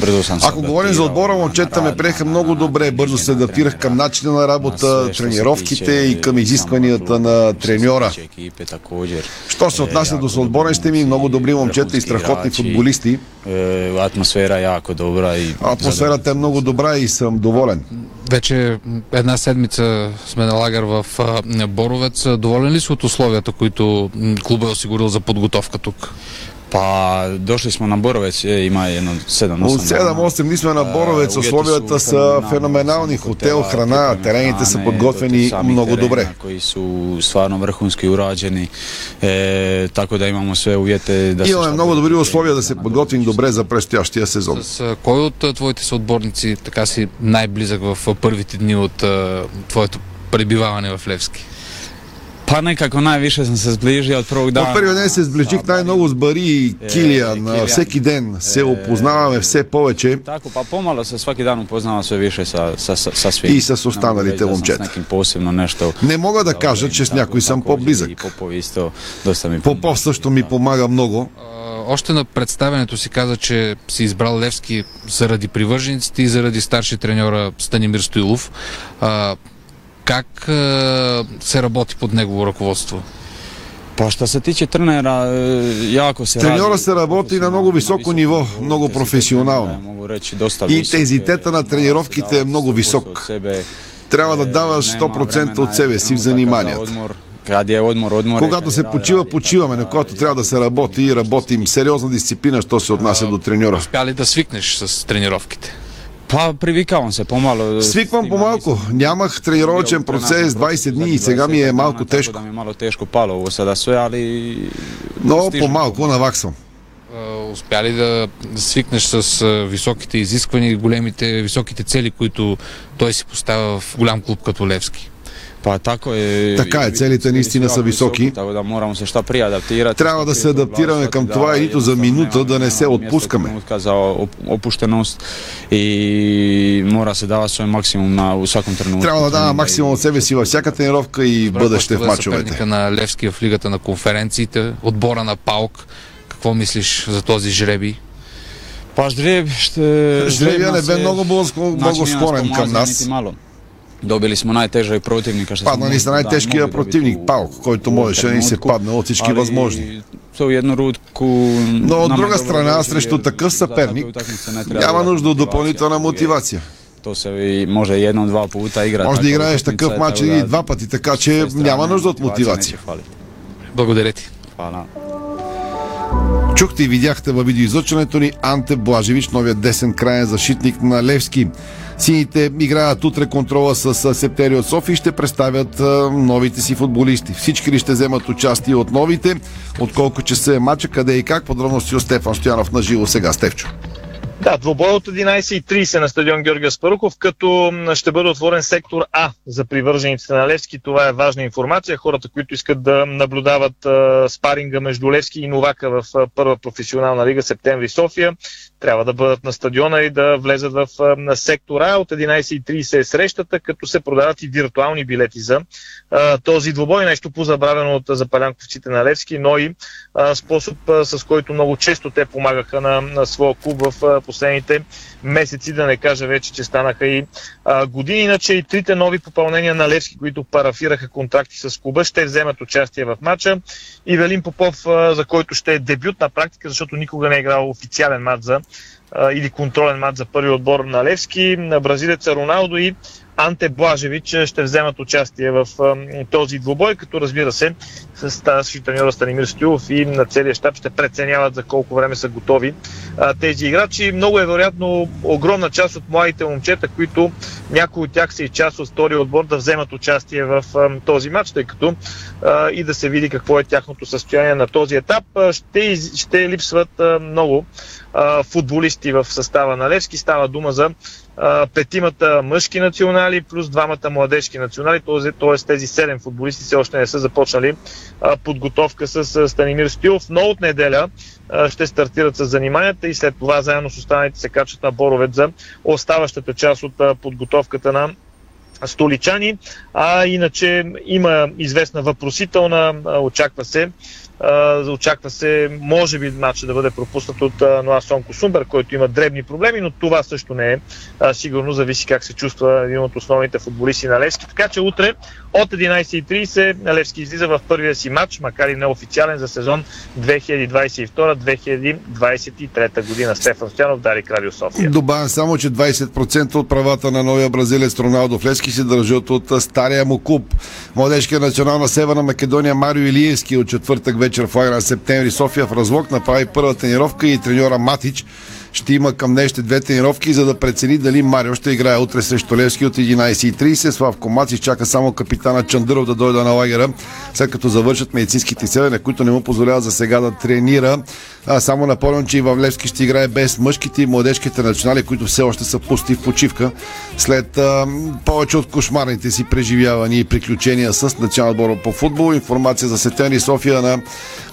brzo sam se Ако говорим за отбора, момчета ме приеха много добре. Бързо се адаптирах към начина на работа, тренировките и към изискванията на треньора. Що се отнася до съотборните ми, много добри момчета и страхотни футболисти. E, atmosfera jako dobra i Атмосферата е много добра и съм доволен. Вече една седмица сме на лагер в Боровец. Доволен ли си от условията, които клуба е осигурил за подготовка тук? Pa došli smo na Borovec, je, ima jedno 7-8 От 7-8 дни сме на Боровец, условията са феноменални. Хотел, храна, терените са подготвени много добре. koji su stvarno vrhunski urađeni, e, tako da imamo sve uvjete da se Имаме много добри условия да се подготвим добре за предстоящия сезон. С кой от твоите съотборници така си най-близък в първите дни от твоето пребиваване в Левски? Pa nekako najviše sam se zbližio od prvog dana. От първия ден се сближих най-много с Бари и Килия. На всеки ден се опознаваме все повече pa pomalo se svaki dan upoznava sve više sa, sa, sa, sa svim. и с останалите момчета. Posebno nešto. Не мога да кажа, че с някой съм по-близък. И Popov isto dosta mi Попов също ми помага много. Още на представенето си каза, че си избрал Левски заради привържениците и заради старши треньора Станимир Стоилов. А, как а, се работи под негово ръководство? Pa što se tiče trenera, jako se Треньора се работи на много високо ниво, много професионално. И интензитета на тренировките е много висок. себе. Трябва да даваш 100% от себе си в заниманията. Когато се почива, почиваме, на когато трябва да се работи и работим сериозна дисциплина, що се отнася до треньора. Успя ли да свикнеш с тренировките? Privikavам se pomalo. Свиквам по-малко. Нямах тренировачен процес 20 дни и сега ми е малко тежко. Mi je malo teško palo ovo sada sve, ali... Но по-малко наваксвам. Успя ли да свикнеш с високите изисквания и големите, високите цели, които той си поставя в голям клуб като Левски? Pa tako je. Така е, целите наистина са високи. Трябва да се адаптираме към това и нито за минута да не се отпускаме. mora se davati svoj maksimum na, u svakom trenutku. Трябва да дава максимум от себе си във всяка тренировка и бъдеще в е мачовете. на Левски в лигата на конференциите, отбора на Паук. Какво мислиш за този жреби? Pa ždrijeb, što... Жребия не бе много, много, много склонен към нас. Malo. Dobili smo najtežeg protivnika što Падна ни са най-тежкия противник Паук, който можеше да ни се падне от всички възможни. Jednu rutku... Но от друга страна, срещу такъв съперник, няма нужда от допълнителна uvijek. мотивация. Se i može jednom, dva puta igrati. Може да играеш такъв матч и два пъти, така че няма нужда от мотивация. Благодаря ти. Hvala. Чухте и видяхте във видеоизлъчването ни Анте Блажевич, новият десен краен защитник на Левски. Сините играят утре контрола с Септери от София и ще представят новите си футболисти. Всички ли ще вземат участие от новите? Отколко часа е матча, къде и как? Подробности от Стефан Стоянов на живо сега. Стефчо. Да, двобой от 11.30 на стадион Георгия Спаруков, като ще бъде отворен сектор А за привържениците на Левски. Това е важна информация. Хората, които искат да наблюдават а, спаринга между Левски и Новака в а, първа професионална лига Септември София, трябва да бъдат на стадиона и да влезат в а, на сектор А. От 11.30 е срещата, като се продават и виртуални билети за този двобой. Нещо по-забравено от запалянковците на Левски, но и способ, с който много често те помагаха на, на своя клуб в последните месеци, да не кажа вече, че станаха и а, години. Иначе и трите нови попълнения на Левски, които парафираха контракти с клуба, ще вземат участие в матча. И Велин Попов, а, за който ще е дебют на практика, защото никога не е играл официален матч за или контролен матч за първи отбор на Левски, на бразилеца Роналдо и Анте Блажевич ще вземат участие в този двубой, като разбира се с тази треньора Станимир Стоилов и на целия щаб ще преценяват за колко време са готови тези играчи. Много е вероятно огромна част от младите момчета, които някои от тях са и част от втория отбор да вземат участие в този матч, тъй като и да се види какво е тяхното състояние на този етап. Ще, ще липсват много футболисти в състава на Левски. Става дума за петимата мъжки национали плюс двамата младежки национали, т.е. тези седем футболисти все още не са започнали подготовка с а, Станимир Стилов, но от неделя ще стартират с заниманията и след това заедно с останалите се качат на Боровец за оставащата част от подготовката на столичани, а иначе има известна въпросителна, очаква се очаква се, може би, матча да бъде пропуснат от Ноа Сонко Сумбер, който има дребни проблеми, но това също не е сигурно. Зависи как се чувства един от основните футболисти на Левски. Така че утре от 11.30 Левски излиза в първия си матч, макар и неофициален за сезон 2022-2023 година. Стефан Стянов, Дарик Радио София. Добавям само, че 20% от правата на новия бразилец Роналдо в Левски се държат от стария му клуб. Младежкия национал на Северна Македония Марио Илиевски от четвъртък вечер в лагера септември. София в разлог направи първа тренировка и треньора Матич ще има към днешните две тренировки, за да прецени дали Марио ще играе утре срещу Левски от 11.30. Славко Маци чака само капитана Чандъров да дойде на лагера, след като завършат медицинските изследвания, които не му позволяват за сега да тренира. А, само напомням, че и в Левски ще играе без мъжките и младежките национали, които все още са пусти в почивка след а, повече от кошмарните си преживявания и приключения с национал отбора по футбол. Информация за септември София на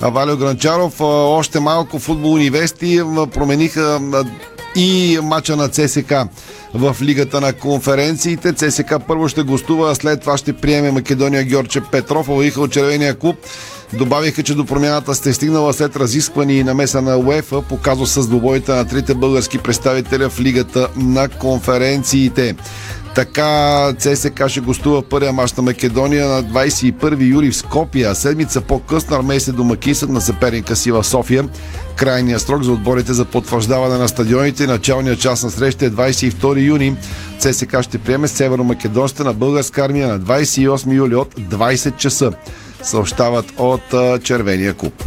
Валио Гранчаров. А, още малко футбол университи промениха и мача на ЦСК в Лигата на конференциите. ЦСК първо ще гостува, а след това ще приеме Македония Георче Петров, авиха от червения клуб. Добавиха, че до промяната сте стигнала след разискване и намеса на УЕФА, показва с двобоите на трите български представителя в Лигата на конференциите. Така ЦСК ще гостува първия мач на Македония на 21 юли в Скопия. Седмица по-късно армейците домакинстват на съперника си в София. Крайният срок за отборите за потвърждаване на стадионите началният час на среща е 22 юни. ЦСК ще приеме северо-македонците на българска армия на 28 юли от 20 часа. Съобщават от Червения клуб.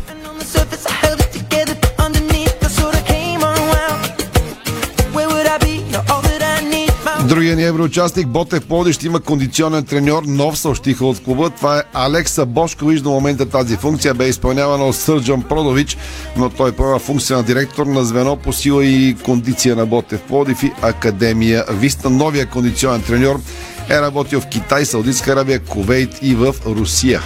Другия ни евроучастник Ботев ще има кондиционен треньор, нов съобщиха от клуба. Това е Алекса Бошкович. До момента тази функция бе изпълнявана от Сърджан Продович, но той поема функция на директор на звено по сила и кондиция на Ботев Плодив и Академия Виста. Новия кондиционен треньор е работил в Китай, Саудитска Арабия, Ковейт и в Русия.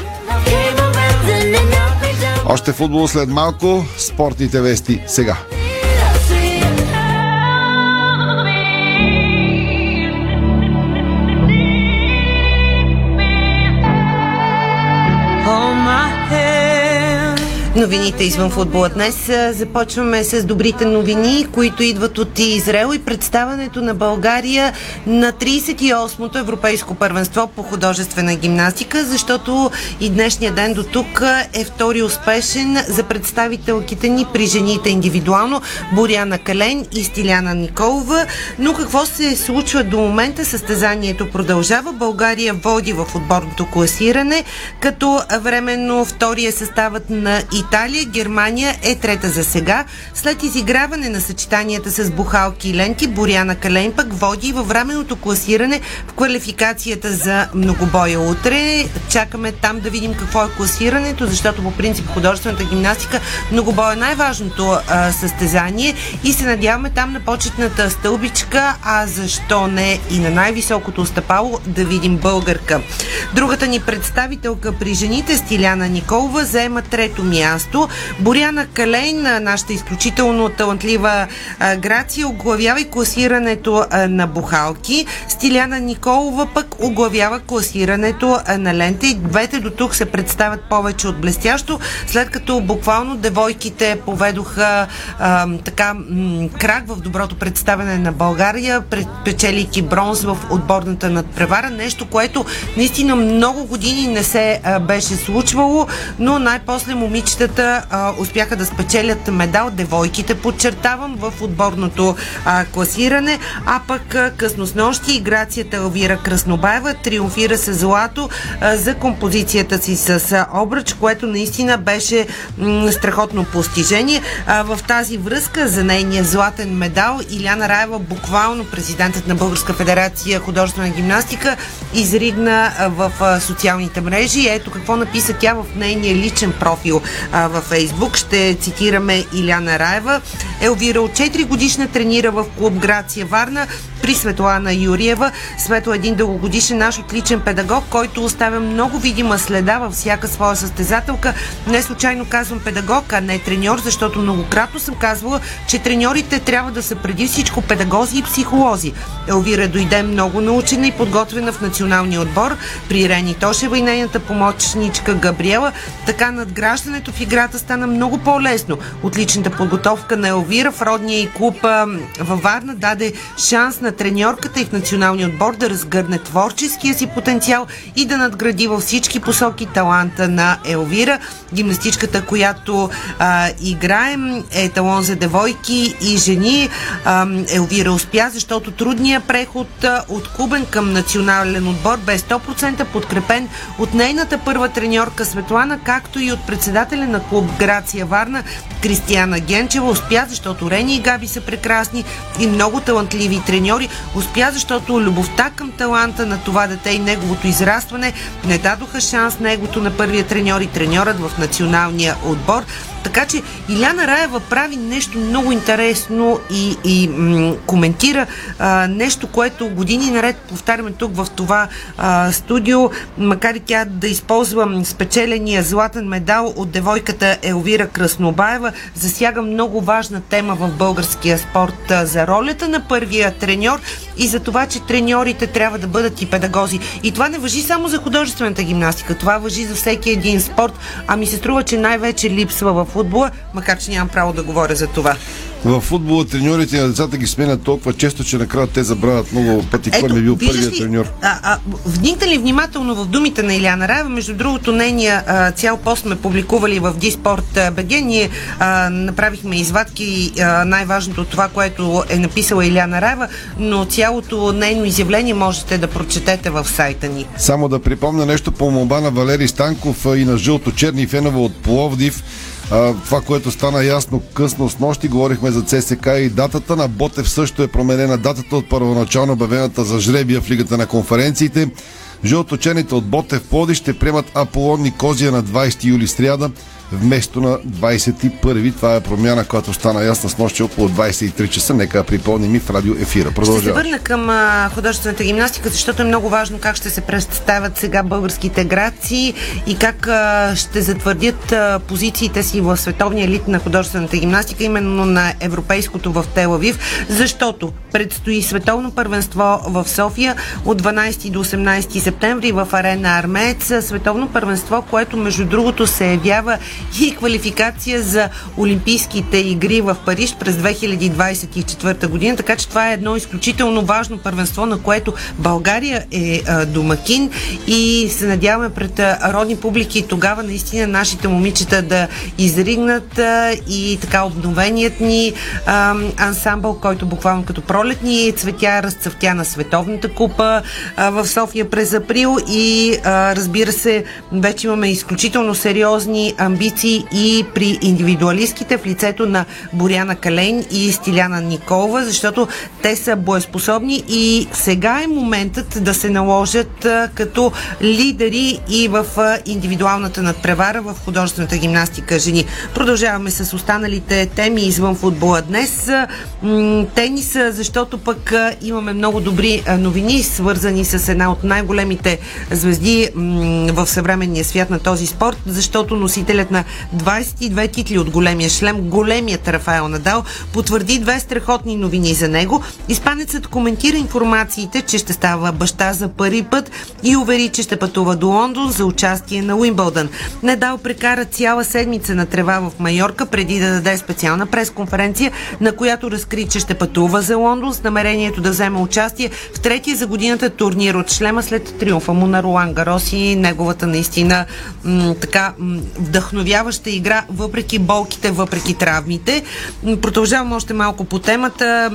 Още футбол след малко, спортните вести сега. Новините извън футбола днес започваме с добрите новини, които идват от Израел и представането на България на 38-то Европейско първенство по художествена гимнастика, защото и днешния ден до тук е втори успешен за представителките ни при жените индивидуално Боряна Кален и Стиляна Николова. Но какво се случва до момента? Състезанието продължава. България води в отборното класиране, като временно втория съставът на Италия Италия, Германия е трета за сега. След изиграване на съчетанията с бухалки и ленти, Боряна Кален пък води във временното класиране в квалификацията за многобоя утре. Чакаме там да видим какво е класирането, защото по принцип художествената гимнастика многобоя е най-важното а, състезание и се надяваме там на почетната стълбичка, а защо не и на най-високото стъпало да видим българка. Другата ни представителка при жените, Стиляна Николова, заема трето място място. Боряна Калейн, нашата изключително талантлива Грация, оглавява и класирането на бухалки. Стиляна Николова пък оглавява класирането на лента и двете до тук се представят повече от блестящо, след като буквално девойките поведоха а, така м- крак в доброто представяне на България, печелики бронз в отборната надпревара, нещо, което наистина много години не се а, беше случвало, но най-после момичета момичетата а, успяха да спечелят медал, девойките подчертавам в отборното а, класиране, а пък късно с нощи Грацията Елвира Краснобаева триумфира с злато а, за композицията си с а, обръч, което наистина беше м- страхотно постижение. А, в тази връзка за нейния златен медал Иляна Раева, буквално президентът на Българска федерация художествена гимнастика, изригна а, в а, социалните мрежи. Ето какво написа тя в нейния личен профил а, във Фейсбук. Ще цитираме Иляна Раева. Елвира от 4 годишна тренира в клуб Грация Варна при Светлана Юриева. Светло е един дългогодишен наш отличен педагог, който оставя много видима следа във всяка своя състезателка. Не случайно казвам педагог, а не треньор, защото многократно съм казвала, че треньорите трябва да са преди всичко педагози и психолози. Елвира дойде много научена и подготвена в националния отбор при Рени Тошева и нейната помощничка Габриела. Така надграждането в играта стана много по-лесно. Отличната подготовка на Елвира в родния и клуб във Варна даде шанс на треньорката и в националния отбор да разгърне творческия си потенциал и да надгради във всички посоки таланта на Елвира. Гимнастичката, която а, играем е талон за девойки и жени. А, Елвира успя, защото трудният преход от клубен към национален отбор бе 100% подкрепен от нейната първа треньорка Светлана, както и от председателя на клуб Грация Варна Кристияна Генчева. Успя, защото Рени и Габи са прекрасни и много талантливи треньори. Успя, защото любовта към таланта на това дете и неговото израстване не дадоха шанс на егото на първия треньор и треньорът в националния отбор. Така че Иляна Раева прави нещо много интересно и, и м- коментира а, нещо, което години наред повтаряме тук в това а, студио, макар и тя да използва спечеления златен медал от девойката Елвира Краснобаева, засяга много важна тема в българския спорт а, за ролята на първия треньор и за това, че треньорите трябва да бъдат и педагози. И това не въжи само за художествената гимнастика, това въжи за всеки един спорт, а ми се струва, че най-вече липсва в футбола, макар че нямам право да говоря за това. В футбола треньорите на децата ги сменят толкова често, че накрая те забравят много пъти кой е бил първият ли, треньор. А, а, вникна ли внимателно в думите на Иляна Раева? Между другото, нейния а, цял пост сме публикували в Диспорт БГ. Ние а, направихме извадки а, най-важното от това, което е написала Иляна Раева, но цялото нейно изявление можете да прочетете в сайта ни. Само да припомня нещо по молба на Валери Станков и на жълто-черни фенове от Пловдив. Това, което стана ясно късно с нощи, говорихме за ЦСК и датата на Ботев също е променена. Датата от първоначално обявената за жребия в Лигата на конференциите. Жълточените от Ботев Плоди ще приемат Аполон Никозия на 20 юли сряда вместо на 21. Това е промяна, която стана ясна с нощи около 23 часа. Нека припомним и в радио ефира. Ще се Продължава. върна към а, художествената гимнастика, защото е много важно как ще се представят сега българските граци и как а, ще затвърдят а, позициите си в световния елит на художествената гимнастика, именно на европейското в Телавив, защото предстои световно първенство в София от 12 до 18 септември в арена Армеец. Световно първенство, което между другото се явява и квалификация за Олимпийските игри в Париж през 2024 година, така че това е едно изключително важно първенство, на което България е домакин и се надяваме пред родни публики тогава наистина нашите момичета да изригнат и така обновеният ни ансамбъл, който буквално като пролетни цветя разцъфтя на Световната купа в София през април. И разбира се, вече имаме изключително сериозни амбиции и при индивидуалистките в лицето на Боряна Калейн и Стиляна Николова, защото те са боеспособни и сега е моментът да се наложат като лидери и в индивидуалната надпревара в художествената гимнастика жени. Продължаваме с останалите теми извън футбола днес. Тениса, защото пък имаме много добри новини, свързани с една от най-големите звезди в съвременния свят на този спорт, защото носителят на 22 титли от големия шлем, големият Рафаел Надал, потвърди две страхотни новини за него. Испанецът коментира информациите, че ще става баща за първи път и увери, че ще пътува до Лондон за участие на Уимбълдън. Надал прекара цяла седмица на трева в Майорка преди да даде специална пресконференция, на която разкри, че ще пътува за Лондон с намерението да вземе участие в третия за годината турнир от шлема след триумфа му на Ролан Гарос и неговата наистина м- така м- вдъхновяваща игра, въпреки болките, въпреки травмите. Продължавам още малко по темата.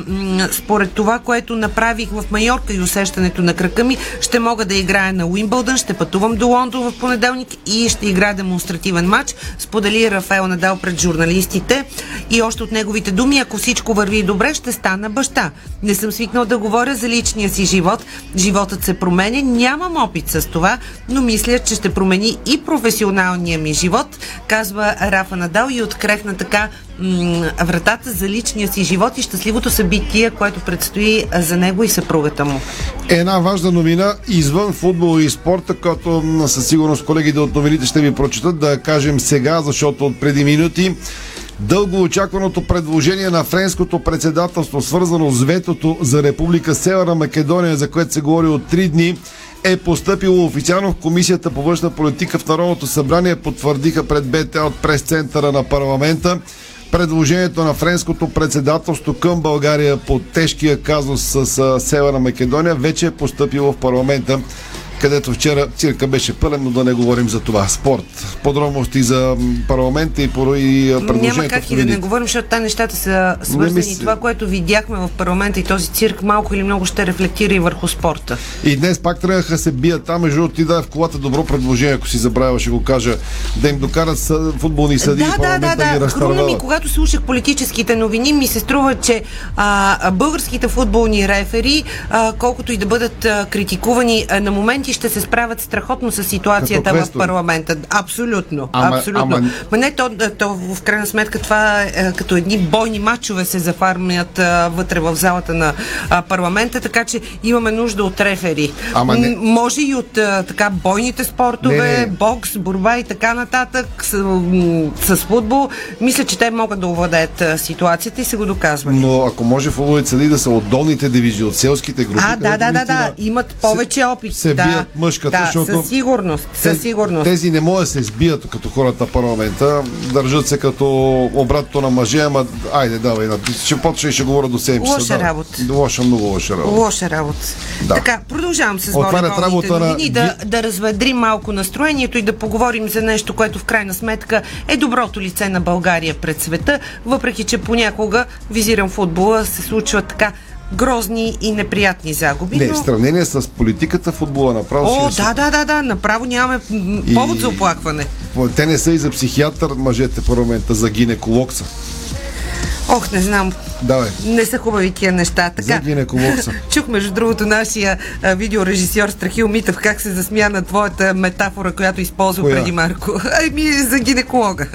Според това, което направих в Майорка и усещането на крака ми, ще мога да играя на Уимбълдън, ще пътувам до Лондон в понеделник и ще играя демонстративен матч. Сподели Рафаел Надал пред журналистите и още от неговите думи, ако всичко върви добре, ще стана баща. Не съм свикнал да говоря за личния си живот. Животът се променя, нямам опит с това, но мисля, че ще промени и професионалния ми живот. Казва Рафа Надал и открехна така м- вратата за личния си живот и щастливото събитие, което предстои за него и съпругата му. Една важна новина извън футбол и спорта, която м, със сигурност колегите от новините ще ви прочитат, да кажем сега, защото от преди минути Дълго очакваното предложение на френското председателство, свързано с ветото за Република Северна Македония, за което се говори от три дни, е поступило официално в Комисията по външна политика в Народното събрание, потвърдиха пред БТ от прес-центъра на парламента. Предложението на френското председателство към България по тежкия казус с Северна Македония вече е поступило в парламента където вчера цирка беше пълен, но да не говорим за това. Спорт. Подробности за парламента и, поро- и а, предложението. Няма как и да не говорим, защото тази нещата са свързани. мисля. Това, което видяхме в парламента и този цирк, малко или много ще рефлектира и върху спорта. И днес пак трябваха да се бият там, между другото ти даде в колата добро предложение, ако си забравя, ще го кажа, да им докарат съ, футболни съди да, да, парламента да, да. Хрумна ми, когато слушах политическите новини, ми се струва, че а, българските футболни рефери, а, колкото и да бъдат а, критикувани, а, на моменти ще се справят страхотно с ситуацията в парламента. Абсолютно. Ама- абсолютно. ама- Ма не, то, то в крайна сметка това е а, като едни бойни матчове се зафармят а, вътре в залата на а, парламента, така че имаме нужда от рефери. Ама не- М- може и от а, така бойните спортове, Не, не. бокс, борба и така нататък с, м, с футбол. Мисля, че те могат да овладеят ситуацията и се го доказват. Но ако може футболните съди да са от долните дивизии, от селските групи, А, да, да, да, да. Имат повече опит. се да, бият мъжката, да, защото със сигурност, със Тези- сигурност. Тези не могат да се сбият като хората в парламента. Държат се като обратното на мъже, ама айде, давай. на- Ще почна и ще говоря до 7 часа. Лоша давай. работа. Лоша, много лоша работа. Лоша работа. Да. Така, продължавам с Отварят работа на да, да разведрим малко настроението и да поговорим за нещо, което в крайна сметка е доброто лице на България пред света, въпреки че понякога, визирам футбола, се случват така грозни и неприятни загуби. Не, но... в сравнение с политиката, футбола направо О, си да, да, да, да, направо нямаме И- повод за оплакване. Те не са и за психиатър, мъжете в парламента, за гинеколог са. Ох, не знам. Давай. Не са хубави тия неща. За Така, са. [laughs] чух между другото нашия а, видеорежисьор Страхил Митев как се засмя на твоята метафора, която използва Коя? преди Марко. [laughs] Ами за гинеколога.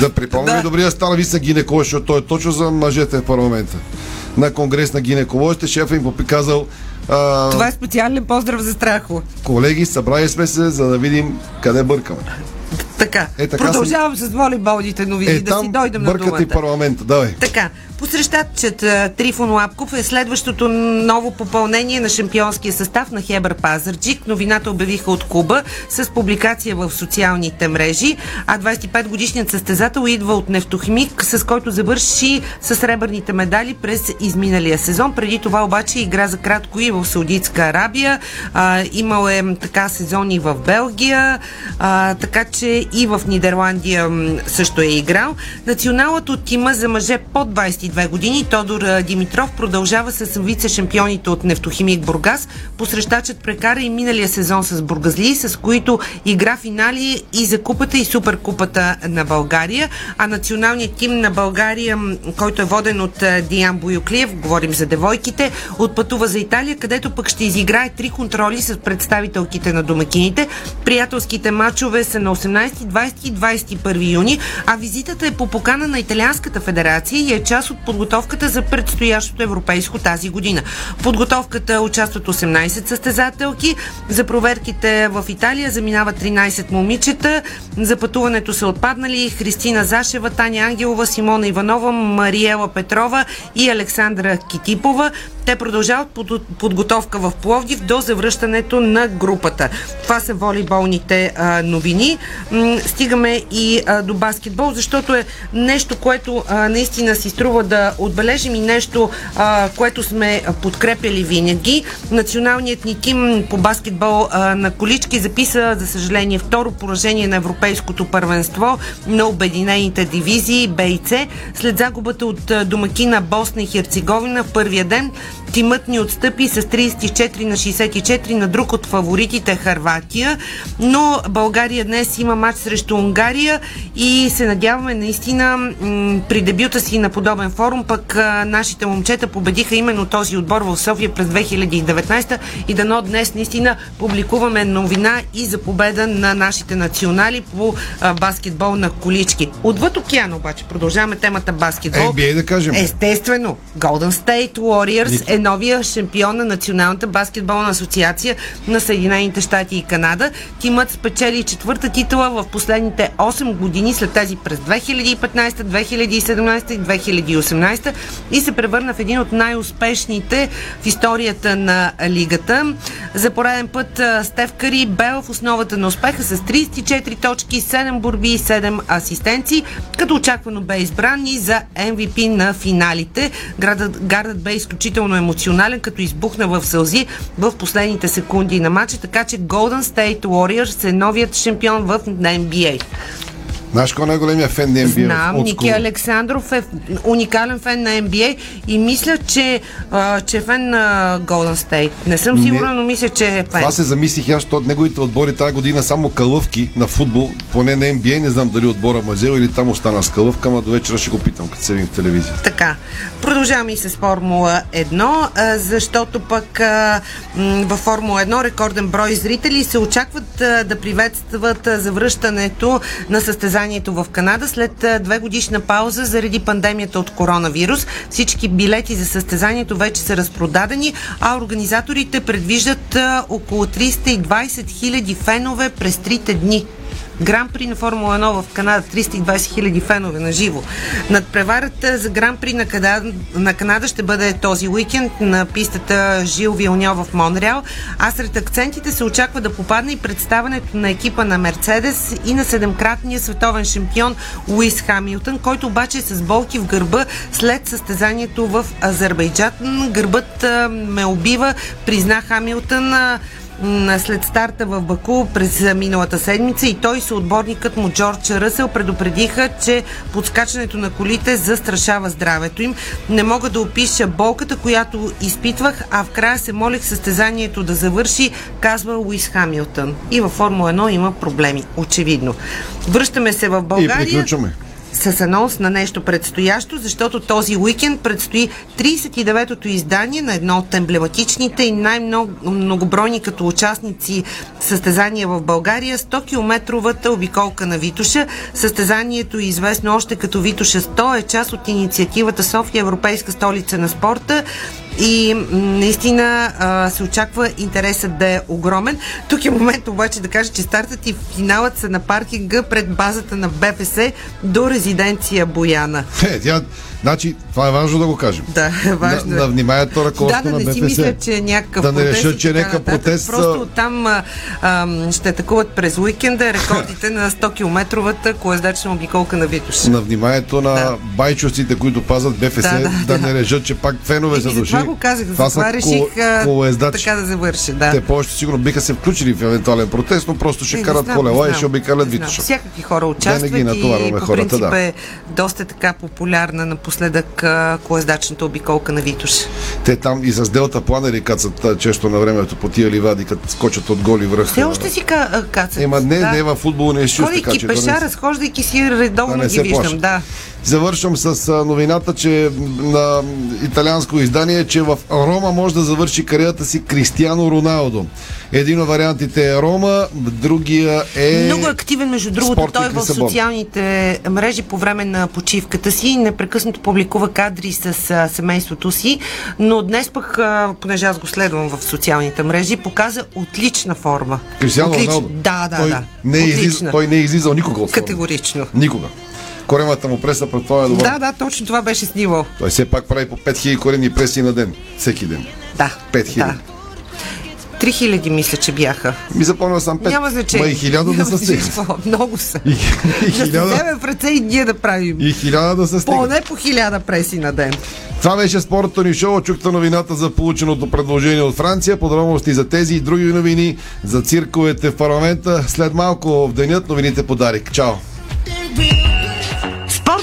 Да припомня да. добрия стар виса гинеколог, защото той е точно за мъжете в парламента. На конгрес на гинеколозите шефа им поприказал а, Това е специален поздрав за Страхо. колеги, събрали сме се, за да видим къде бъркаме. Така, Е, така продължавам с волейболните новини, Е, да си дойдем на бъркат думата. и парламента. Давай. Така, посрещачът а, Трифон Лапков е следващото ново попълнение на шампионския състав на Хебър Пазарджик. Новината обявиха от клуба с публикация в социалните мрежи, а 25 годишният състезател идва от Нефтохимик, с който завърши с сребърните медали през изминалия сезон. Преди това обаче игра за кратко и в Саудитска Арабия. А, имал е така сезони в Белгия, а, така че и в Нидерландия също е играл. Националът от тима за мъже под 22 години Тодор Димитров продължава с вице-шампионите от Нефтохимик Бургас. Посрещачът прекара и миналия сезон с Бургазли, с които игра финали и за купата и суперкупата на България. А националният тим на България, който е воден от Диан Боюклиев, говорим за девойките, отпътува за Италия, където пък ще изиграе три контроли с представителките на домакините. Приятелските матчове са на 18, 20 и 21 юни, а визитата е по покана на Италианската федерация и е част от подготовката за предстоящото европейско тази година. Подготовката участват 18 състезателки. За проверките в Италия заминават 13 момичета. За пътуването са отпаднали Христина Зашева, Таня Ангелова, Симона Иванова, Мариела Петрова и Александра Китипова. Те продължават под, подготовка в Пловдив до завръщането на групата. Това са волейболните а, новини. М, стигаме и а, до баскетбол, защото е нещо, което а, наистина си струва да отбележим и нещо, а, което сме подкрепяли винаги. Националният ни тим по баскетбол а, на колички записа, за съжаление, второ поражение на Европейското първенство на обединените дивизии Б и С. След загубата от домакина Босна и Херцеговина в първия ден, Тимът ни отстъпи с 34 на 64 на друг от фаворитите Харватия, но България днес има матч срещу Унгария и се надяваме наистина м- при дебюта си на подобен форум, пък а, нашите момчета победиха именно този отбор в София през 2019 и дано днес наистина публикуваме новина и за победа на нашите национали по а, баскетбол на колички. Отвъд океан обаче продължаваме темата баскетбол. NBA да кажем. Естествено, Golden State Warriors е новия шампион на Националната баскетболна асоциация на Съединените щати и Канада. Тимът спечели четвърта титла в последните 8 години след тази през 2015, 2017 и 2018 и се превърна в един от най-успешните в историята на лигата. За пореден път Стеф Кари бе в основата на успеха с 34 точки, 7 борби и 7 асистенции, като очаквано бе избран и за MVP на финалите. Гардът бе изключително емоционален, като избухна в сълзи в последните секунди на матча, така че Golden State Warriors е новият шампион в NBA. Знаеш кой е най-големия фен на NBA? Знам, От Ники? Александров е уникален фен на NBA и мисля, че, а, че е фен на Golden State. Не съм сигурна, но мисля, че е фен. Това се замислих аз, защото неговите отбори тази година само калъвки на футбол, поне на NBA, не знам дали отбора Мазел или там остана с калъвка, ама до вечера ще го питам, като се видим в телевизия. Така, продължаваме и с Формула 1, а, защото пък а, във Формула 1 рекорден брой зрители се очакват а, да приветстват завръщането на състезанието в Канада след две годишна пауза заради пандемията от коронавирус. Всички билети за състезанието вече са разпродадени, а организаторите предвиждат около 320 хиляди фенове през трите дни. Гран при на Формула 1 в Канада, 320 хиляди фенове на живо. Надпреварата за Гран при на Канада, на Канада ще бъде този уикенд на пистата Жил Вилньо в Монреал, а сред акцентите се очаква да попадне и представането на екипа на Мерцедес и на седемкратния световен шампион Луис Хамилтън, който обаче е с болки в гърба след състезанието в Азербайджан. Гърбът ме убива, призна Хамилтън. След старта в Баку през миналата седмица и той и съотборникът му Джордж Ръсел предупредиха, че подскачането на колите застрашава здравето им. Не мога да опиша болката, която изпитвах, а в края се молих състезанието да завърши, казва Луис Хамилтън. И във Формула 1 има проблеми, очевидно. Връщаме се в И България приключваме. С анонс на нещо предстоящо, защото този уикенд предстои 39-то издание на едно от емблематичните и най-многобройни като участници състезания в България 100-километровата обиколка на Витуша. Състезанието е известно още като Витуша 100 е част от инициативата София Европейска столица на спорта и наистина а, се очаква интересът да е огромен. Тук е момент обаче да кажа, че стартът и финалът са на паркинга пред базата на БФС до резиденция Бояна. Е, тя, значи, това е важно да го кажем. Да, важно Да, е. да внимаят то Да, да на не си БФС. мисля, че е някакъв Да не протест. решат, и че е някакъв протест, Просто там а, а, ще атакуват през уикенда рекордите на 100-километровата колездачна обиколка на Витуш. на вниманието на Да. байчовците, които пазят БФС, да, Да, да, да, не решат, че пак фенове са И дошли. това го казах, Това затова са реших кол- а, колоездачи. така да завърши. Да. Те повече сигурно биха се включили в евентуален протест, но просто ще Не, не карат колела не и ще обикалят Не. Витоша. Всякакви хора участват и по принцип да. е доста така популярна напоследък колездачната обиколка на Витуш. Те там и с делта планери кацат често на времето по тия ливади, като скочат от голи връх. Все още си кацат. Ема не, да. не във футболния съюз, така Ходейки че... пеша, да не- разхождайки си, редовно да не ги виждам. плашат. Да. Завършвам с новината, че на италианско издание, че в Рома може да завърши кариерата си Кристиано Роналдо. Един от вариантите е Рома, другия е... Много активен, между другото, той в Лисабон. социалните мрежи по време на почивката си непрекъснато публикува кадри с семейството си, но днес пък, понеже аз го следвам в социалните мрежи, показа отлична форма. Кристиано Отлична. Роналдо. Да, да, той да. Не е излиз... Отлична. Той не е излизал никога от форма. Категорично. Никога. Коремата му преса пред това е добър. Да, да, точно това беше снимал. Той все пак прави по 5000 корени преси на ден. Всеки ден. Да. 5000. Да. 3000 мисля, че бяха. Ми запомня сам 5. Няма значение. Ма и хиляда да Няма са стигнали. значение. Много са. И, и Да се хиляда, вземем в ръце и ние да правим. и хиляда да са стигнали. Поне по хиляда преси на ден. Това беше спортното ни шоу. Чухте новината за полученото предложение от Франция. Подробности за тези и други новини за цирковете в парламента. След малко в денят новините по Дарик. Чао!